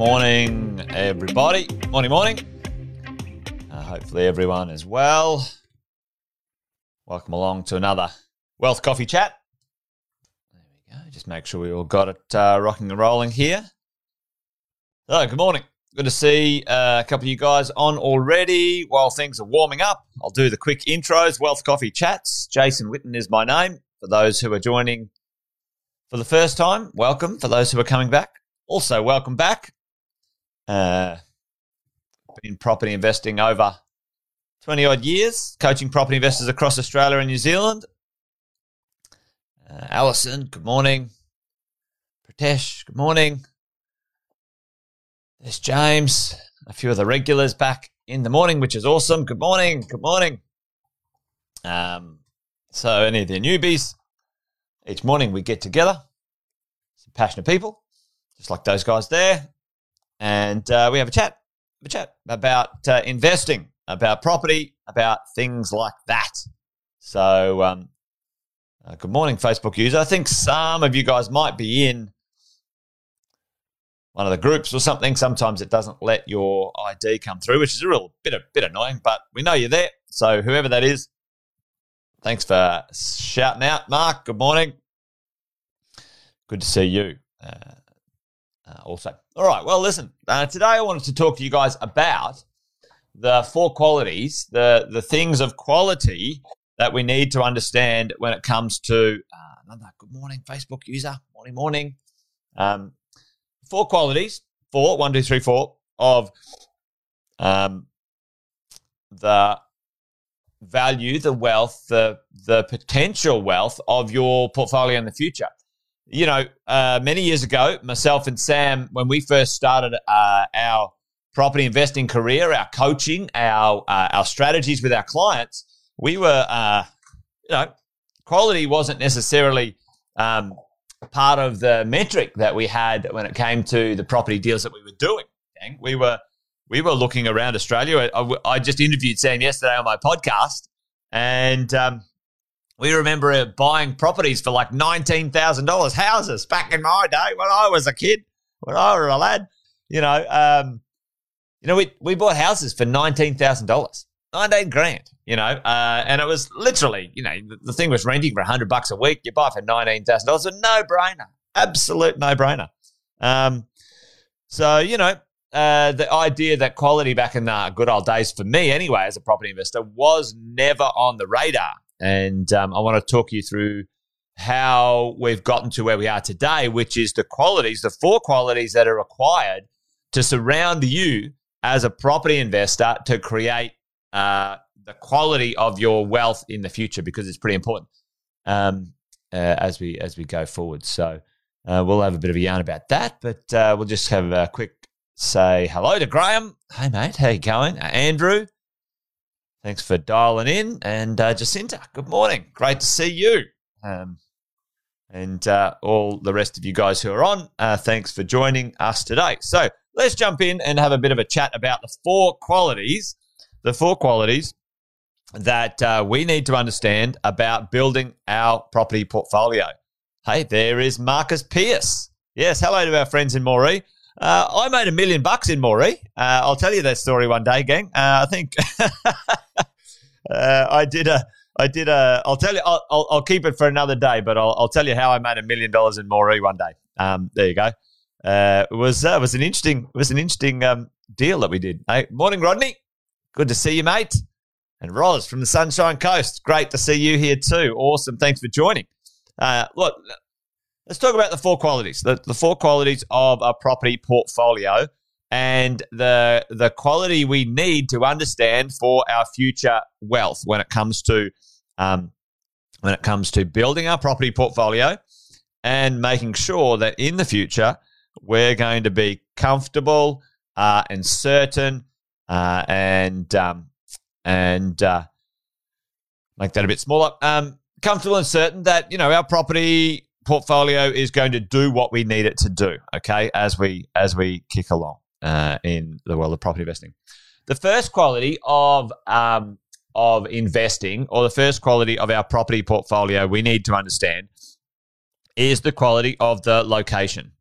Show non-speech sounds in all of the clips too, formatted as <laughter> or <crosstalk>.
morning, everybody. Morning, morning. Uh, hopefully, everyone is well. Welcome along to another Wealth Coffee Chat. There we go. Just make sure we all got it uh, rocking and rolling here. So, good morning. Good to see uh, a couple of you guys on already while things are warming up. I'll do the quick intros. Wealth Coffee Chats. Jason Witten is my name. For those who are joining for the first time, welcome. For those who are coming back, also welcome back. Uh, been property investing over 20 odd years, coaching property investors across Australia and New Zealand. Uh, Alison, good morning. Pratesh, good morning. There's James, a few of the regulars back in the morning, which is awesome. Good morning. Good morning. Um, so, any of the newbies, each morning we get together, some passionate people, just like those guys there, and uh, we have a chat, a chat about uh, investing, about property, about things like that. So, um, uh, good morning, Facebook user. I think some of you guys might be in one of the groups or something. Sometimes it doesn't let your ID come through, which is a real bit a bit annoying. But we know you're there, so whoever that is, thanks for shouting out, Mark. Good morning. Good to see you. Uh, uh, also. All right. Well, listen. Uh, today I wanted to talk to you guys about the four qualities, the the things of quality that we need to understand when it comes to uh, another good morning Facebook user. Morning, morning. Um, four qualities. Four, one, two, three, four of um, the value, the wealth, the the potential wealth of your portfolio in the future you know, uh, many years ago, myself and Sam, when we first started uh, our property investing career, our coaching, our uh, our strategies with our clients, we were, uh, you know, quality wasn't necessarily um, part of the metric that we had when it came to the property deals that we were doing. We were we were looking around Australia. I, I, just interviewed Sam yesterday on my podcast, and um, we remember buying properties for like $19,000 houses back in my day when I was a kid, when I was a lad. You know, um, you know, we, we bought houses for $19,000, 19 grand, you know, uh, and it was literally, you know, the, the thing was renting for 100 bucks a week. You buy for $19,000, a no brainer, absolute no brainer. Um, so, you know, uh, the idea that quality back in the good old days for me anyway as a property investor was never on the radar and um, I want to talk you through how we've gotten to where we are today, which is the qualities, the four qualities that are required to surround you as a property investor to create uh, the quality of your wealth in the future, because it's pretty important um, uh, as we as we go forward. So uh, we'll have a bit of a yarn about that, but uh, we'll just have a quick say hello to Graham. Hey mate, how you going? Andrew, Thanks for dialing in. And uh, Jacinta, good morning. Great to see you. Um, and uh, all the rest of you guys who are on, uh, thanks for joining us today. So let's jump in and have a bit of a chat about the four qualities, the four qualities that uh, we need to understand about building our property portfolio. Hey, there is Marcus Pierce. Yes, hello to our friends in Moree. Uh, I made a million bucks in Moree. Uh, I'll tell you that story one day, gang. Uh, I think <laughs> uh, I did a. I did a. I'll tell you. I'll, I'll, I'll, keep it for another day, but I'll, I'll tell you how I made a million dollars in Moree one day. Um, there you go. Uh, it was uh, it was an interesting it was an interesting um, deal that we did. Hey, morning, Rodney. Good to see you, mate. And Roz from the Sunshine Coast. Great to see you here too. Awesome. Thanks for joining. Uh, look, Let's talk about the four qualities, the, the four qualities of a property portfolio and the the quality we need to understand for our future wealth when it comes to um, when it comes to building our property portfolio and making sure that in the future we're going to be comfortable uh, and certain uh, and um, and uh, make that a bit smaller. Um, comfortable and certain that you know our property portfolio is going to do what we need it to do. Okay, as we as we kick along uh, in the world of property investing, the first quality of um, of investing, or the first quality of our property portfolio, we need to understand is the quality of the location.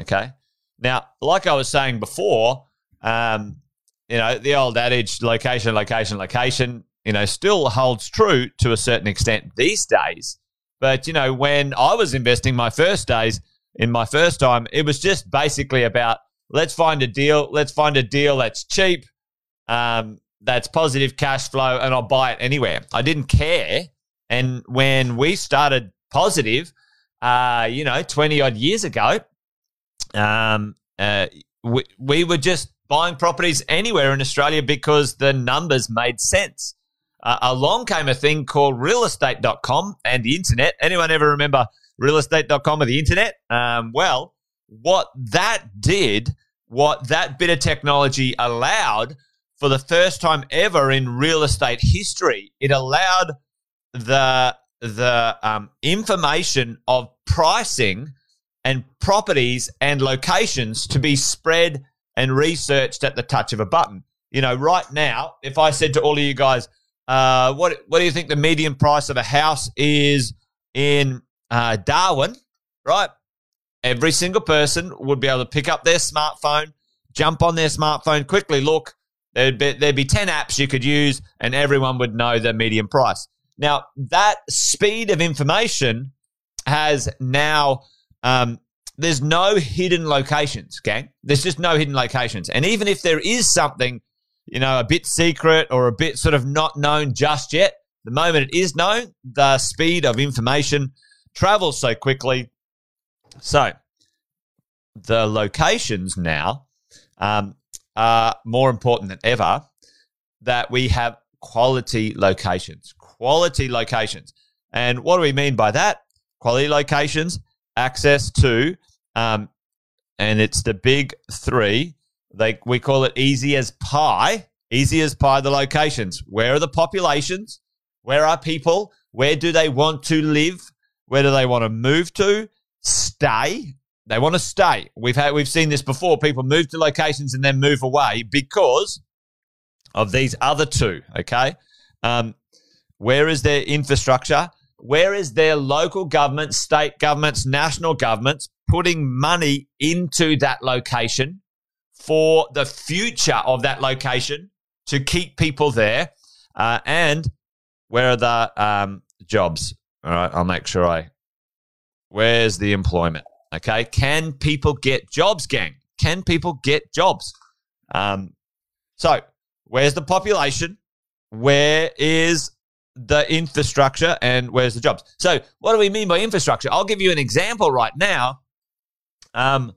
Okay, Now, like I was saying before, um, you know, the old adage, location, location, location, you know, still holds true to a certain extent these days. But, you know, when I was investing my first days, in my first time, it was just basically about let's find a deal, let's find a deal that's cheap, um, that's positive cash flow, and I'll buy it anywhere. I didn't care. And when we started positive, uh, you know, 20 odd years ago, um, uh, we, we were just buying properties anywhere in Australia because the numbers made sense. Uh, along came a thing called realestate.com and the internet. Anyone ever remember realestate.com or the internet? Um, well, what that did, what that bit of technology allowed for the first time ever in real estate history, it allowed the the um, information of pricing and properties and locations to be spread and researched at the touch of a button. You know, right now, if I said to all of you guys, uh, what what do you think the median price of a house is in uh, Darwin? Right, every single person would be able to pick up their smartphone, jump on their smartphone, quickly look. There'd be, there'd be 10 apps you could use, and everyone would know the median price. Now, that speed of information has now, um, there's no hidden locations, gang. There's just no hidden locations. And even if there is something, you know, a bit secret or a bit sort of not known just yet, the moment it is known, the speed of information travels so quickly. So, the locations now um, are more important than ever that we have quality locations quality locations. And what do we mean by that? Quality locations, access to, um, and it's the big three. They we call it easy as pie. Easy as pie. The locations. Where are the populations? Where are people? Where do they want to live? Where do they want to move to? Stay. They want to stay. We've had we've seen this before. People move to locations and then move away because of these other two. Okay. Um, where is their infrastructure? Where is their local government, state governments, national governments putting money into that location for the future of that location to keep people there? Uh, and where are the um, jobs? All right, I'll make sure I. Where's the employment? Okay, can people get jobs, gang? Can people get jobs? Um, so, where's the population? Where is the infrastructure and where's the jobs. So, what do we mean by infrastructure? I'll give you an example right now. Um,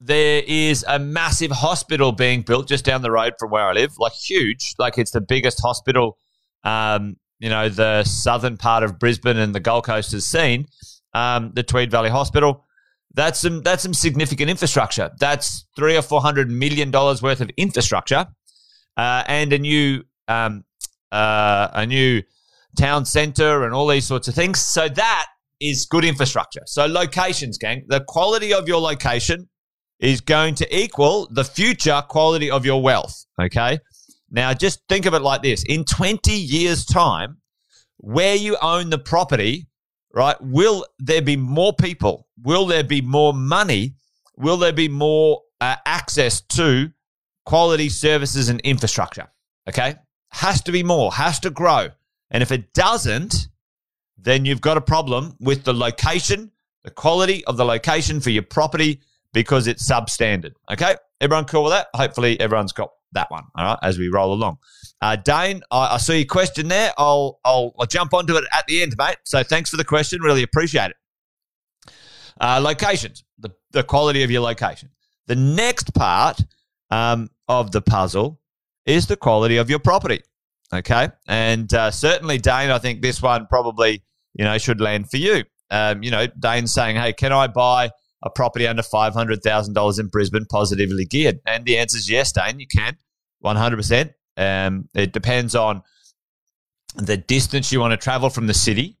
there is a massive hospital being built just down the road from where I live, like huge, like it's the biggest hospital, um, you know, the southern part of Brisbane and the Gold Coast has seen. Um, the Tweed Valley Hospital. That's some that's some significant infrastructure. That's three or four hundred million dollars worth of infrastructure, uh, and a new um, uh, a new town centre and all these sorts of things. So that is good infrastructure. So locations, gang, the quality of your location is going to equal the future quality of your wealth. Okay. Now just think of it like this. In 20 years time, where you own the property, right? Will there be more people? Will there be more money? Will there be more uh, access to quality services and infrastructure? Okay. Has to be more, has to grow. And if it doesn't, then you've got a problem with the location, the quality of the location for your property because it's substandard. Okay, everyone cool with that? Hopefully, everyone's got that one. All right, as we roll along. Uh, Dane, I, I see your question there. I'll, I'll I'll jump onto it at the end, mate. So thanks for the question. Really appreciate it. Uh, locations, the the quality of your location. The next part um, of the puzzle is the quality of your property. Okay. And uh, certainly, Dane, I think this one probably, you know, should land for you. Um, you know, Dane's saying, hey, can I buy a property under $500,000 in Brisbane positively geared? And the answer is yes, Dane, you can. 100%. Um, it depends on the distance you want to travel from the city.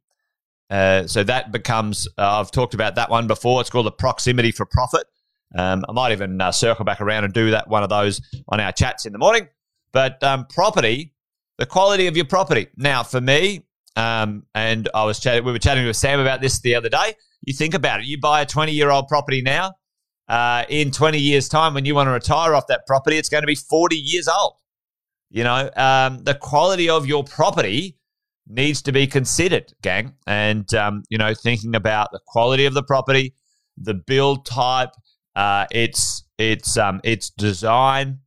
Uh, so that becomes, uh, I've talked about that one before. It's called the proximity for profit. Um, I might even uh, circle back around and do that one of those on our chats in the morning. But um, property the quality of your property. Now, for me, um, and I was chatting, we were chatting with Sam about this the other day. You think about it. You buy a 20 year old property now, uh, in 20 years' time, when you want to retire off that property, it's going to be 40 years old. You know, um, the quality of your property needs to be considered, gang. And, um, you know, thinking about the quality of the property, the build type, uh, its, its, um, its design.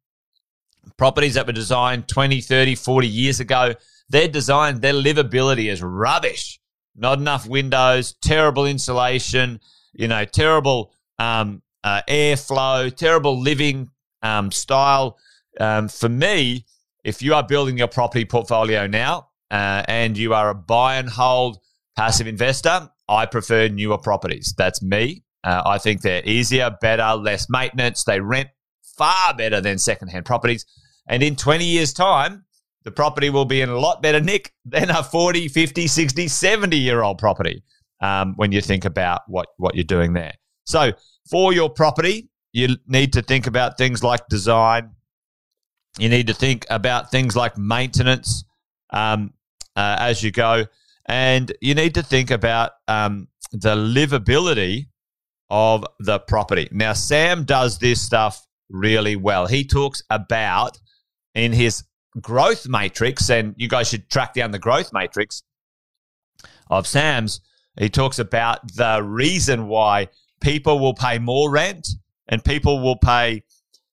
Properties that were designed 20, 30, 40 years ago, their design, their livability is rubbish. Not enough windows, terrible insulation, you know, terrible um, uh, airflow, terrible living um, style. Um, for me, if you are building your property portfolio now uh, and you are a buy and hold passive investor, I prefer newer properties. That's me. Uh, I think they're easier, better, less maintenance. They rent far better than secondhand properties. And in 20 years' time, the property will be in a lot better nick than a 40, 50, 60, 70 year old property um, when you think about what, what you're doing there. So, for your property, you need to think about things like design. You need to think about things like maintenance um, uh, as you go. And you need to think about um, the livability of the property. Now, Sam does this stuff really well. He talks about in his growth matrix, and you guys should track down the growth matrix of Sam's. He talks about the reason why people will pay more rent and people will pay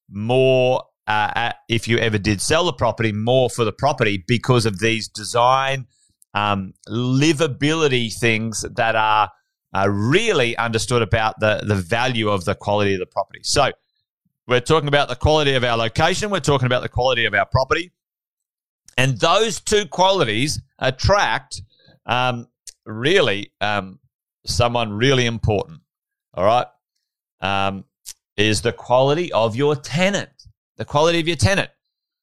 more uh, at, if you ever did sell the property, more for the property because of these design um, livability things that are uh, really understood about the, the value of the quality of the property. So, we're talking about the quality of our location, we're talking about the quality of our property. And those two qualities attract um, really um, someone really important. All right. Um, is the quality of your tenant. The quality of your tenant.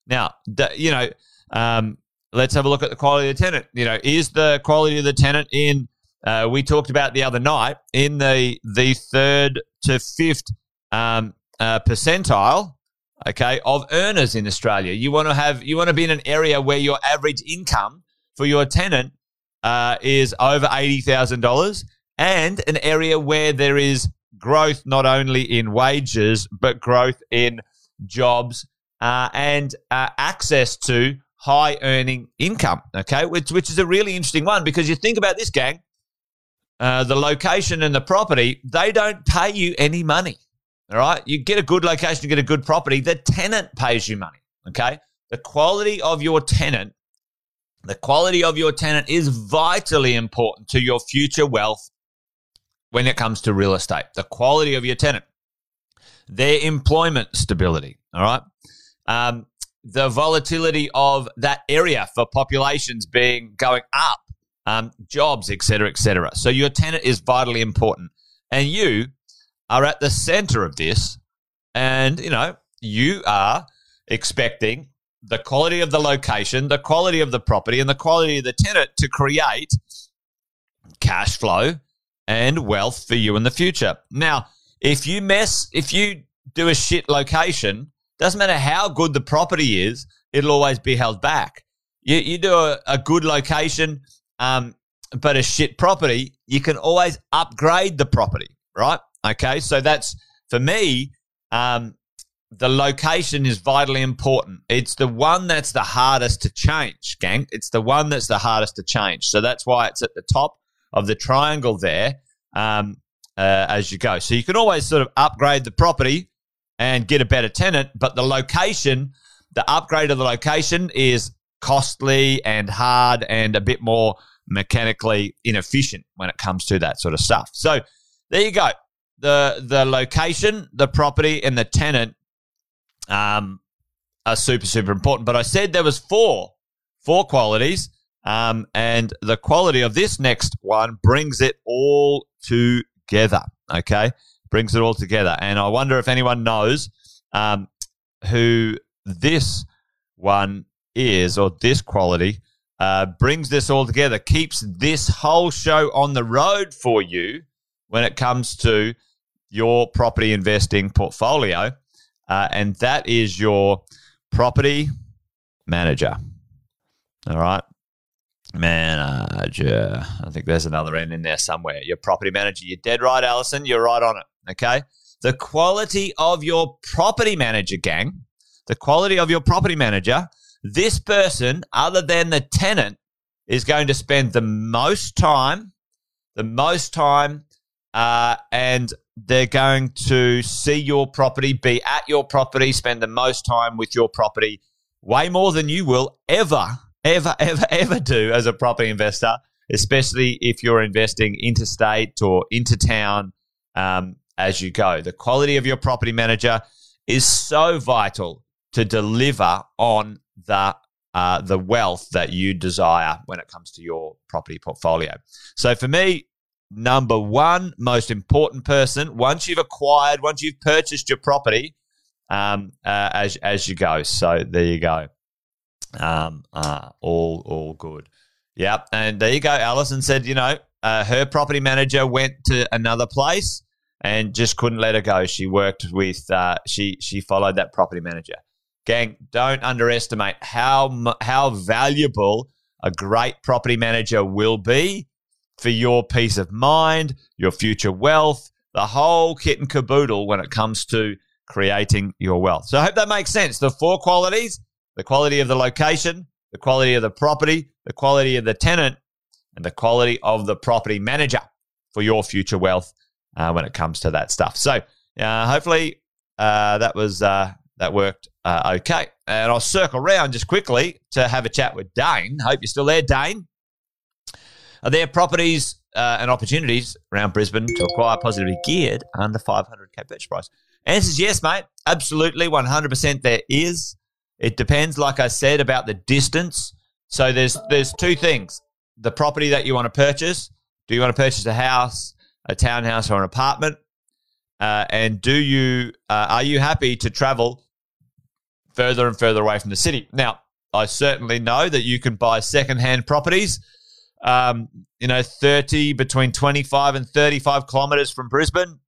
Now, you know, um, let's have a look at the quality of the tenant. You know, is the quality of the tenant in? Uh, we talked about the other night in the the third to fifth um, uh, percentile okay, of earners in Australia. You want to have you want to be in an area where your average income for your tenant uh, is over eighty thousand dollars, and an area where there is growth not only in wages but growth in jobs uh, and uh, access to high earning income. Okay, which which is a really interesting one because you think about this, gang. Uh, the location and the property, they don't pay you any money. All right. You get a good location, you get a good property. The tenant pays you money. Okay. The quality of your tenant, the quality of your tenant is vitally important to your future wealth when it comes to real estate. The quality of your tenant, their employment stability. All right. Um, the volatility of that area for populations being going up, um, jobs, etc., etc. So your tenant is vitally important, and you are at the center of this. And, you know, you are expecting the quality of the location, the quality of the property, and the quality of the tenant to create cash flow and wealth for you in the future. Now, if you mess, if you do a shit location, doesn't matter how good the property is, it'll always be held back. You, you do a, a good location, um, but a shit property, you can always upgrade the property, right? Okay, so that's for me. Um, the location is vitally important. It's the one that's the hardest to change, gang. It's the one that's the hardest to change. So that's why it's at the top of the triangle there um, uh, as you go. So you can always sort of upgrade the property and get a better tenant, but the location, the upgrade of the location is costly and hard and a bit more mechanically inefficient when it comes to that sort of stuff. So there you go the the location, the property, and the tenant um, are super super important. But I said there was four four qualities, um, and the quality of this next one brings it all together. Okay, brings it all together, and I wonder if anyone knows um, who this one is or this quality. Uh, brings this all together, keeps this whole show on the road for you when it comes to your property investing portfolio, uh, and that is your property manager. All right. Manager. I think there's another N in there somewhere. Your property manager. You're dead right, Allison. You're right on it. Okay. the quality of your property manager, gang, the quality of your property manager, this person, other than the tenant, is going to spend the most time, the most time, uh, and they're going to see your property, be at your property, spend the most time with your property, way more than you will ever, ever, <laughs> ever, ever do as a property investor, especially if you're investing interstate or intertown um, as you go. The quality of your property manager is so vital to deliver on the uh, the wealth that you desire when it comes to your property portfolio. So for me, number one most important person once you've acquired, once you've purchased your property, um, uh, as as you go. So there you go. Um, uh, all all good. Yep. And there you go. Alison said, you know, uh, her property manager went to another place and just couldn't let her go. She worked with, uh, she she followed that property manager. Gang, don't underestimate how how valuable a great property manager will be for your peace of mind, your future wealth, the whole kit and caboodle when it comes to creating your wealth. So I hope that makes sense. The four qualities the quality of the location, the quality of the property, the quality of the tenant, and the quality of the property manager for your future wealth uh, when it comes to that stuff. So uh, hopefully uh, that was uh, that worked uh, okay. And I'll circle around just quickly to have a chat with Dane. Hope you're still there, Dane. Are there properties uh, and opportunities around Brisbane to acquire positively geared under 500k purchase price? Answer is yes, mate. Absolutely, 100% there is. It depends, like I said, about the distance. So there's there's two things: the property that you want to purchase. Do you want to purchase a house, a townhouse, or an apartment? Uh, and do you uh, are you happy to travel further and further away from the city? Now, I certainly know that you can buy secondhand properties um, you know, 30 between 25 and 35 kilometers from Brisbane.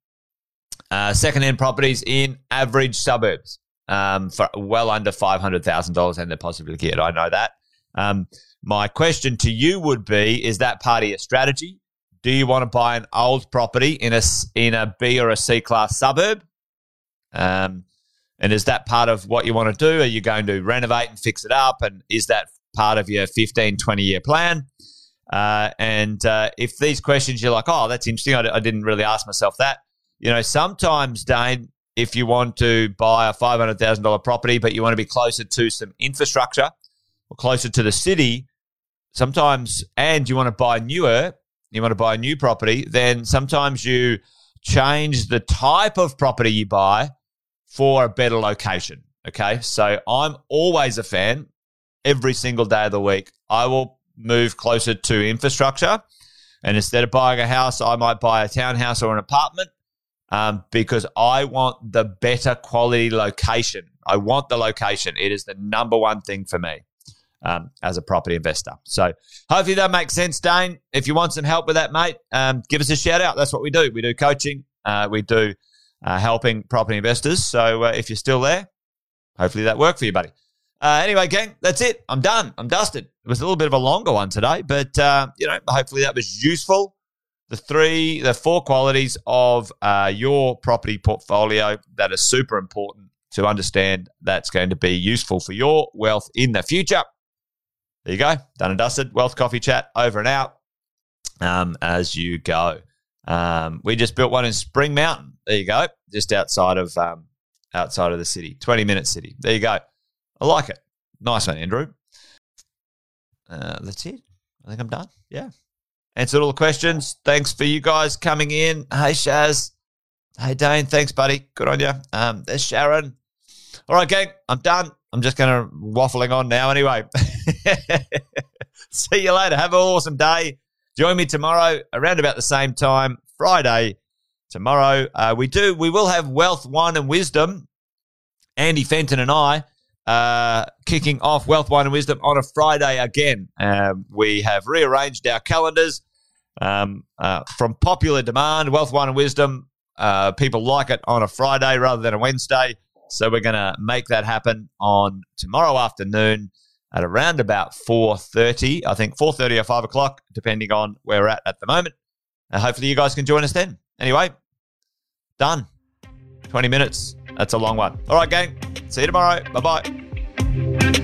Uh, second-hand properties in average suburbs um, for well under $500,000 and they're possibly geared. I know that. Um, my question to you would be, is that part of your strategy? Do you want to buy an old property in a, in a B or a C class suburb? Um, and is that part of what you want to do? Are you going to renovate and fix it up? And is that part of your 15, 20 year plan? Uh, and uh, if these questions you're like, oh, that's interesting, I, I didn't really ask myself that. You know, sometimes, Dane, if you want to buy a $500,000 property, but you want to be closer to some infrastructure or closer to the city, sometimes, and you want to buy newer, you want to buy a new property, then sometimes you change the type of property you buy for a better location. Okay. So I'm always a fan every single day of the week. I will move closer to infrastructure. And instead of buying a house, I might buy a townhouse or an apartment um, because I want the better quality location. I want the location. It is the number one thing for me um, as a property investor. So hopefully that makes sense, Dane. If you want some help with that, mate, um, give us a shout out. That's what we do. We do coaching. Uh, we do uh, helping property investors. So uh, if you're still there, hopefully that worked for you, buddy. Uh, anyway, gang, that's it. I'm done. I'm dusted. It was a little bit of a longer one today, but uh, you know, hopefully that was useful. The three, the four qualities of uh, your property portfolio that are super important to understand. That's going to be useful for your wealth in the future. There you go. Done and dusted. Wealth Coffee Chat over and out. Um, as you go. Um, we just built one in Spring Mountain. There you go, just outside of um, outside of the city, twenty minute city. There you go. I like it. Nice one, Andrew. Uh, that's it. I think I'm done. Yeah. Answered all the questions. Thanks for you guys coming in. Hey, Shaz. Hey, Dane. Thanks, buddy. Good on you. Um, there's Sharon. All right, gang. I'm done. I'm just going to waffling on now anyway. <laughs> See you later. Have an awesome day. Join me tomorrow around about the same time, Friday. Tomorrow, uh, we do. We will have wealth, wine, and wisdom. Andy Fenton and I uh, kicking off Wealth, Wine and Wisdom on a Friday again. Um, we have rearranged our calendars um, uh, from popular demand. Wealth, Wine and Wisdom, uh, people like it on a Friday rather than a Wednesday. So we're going to make that happen on tomorrow afternoon at around about 4.30. I think 4.30 or 5 o'clock, depending on where we're at at the moment. And hopefully you guys can join us then. Anyway, done. 20 minutes. That's a long one. All right, gang. See you tomorrow. Bye bye.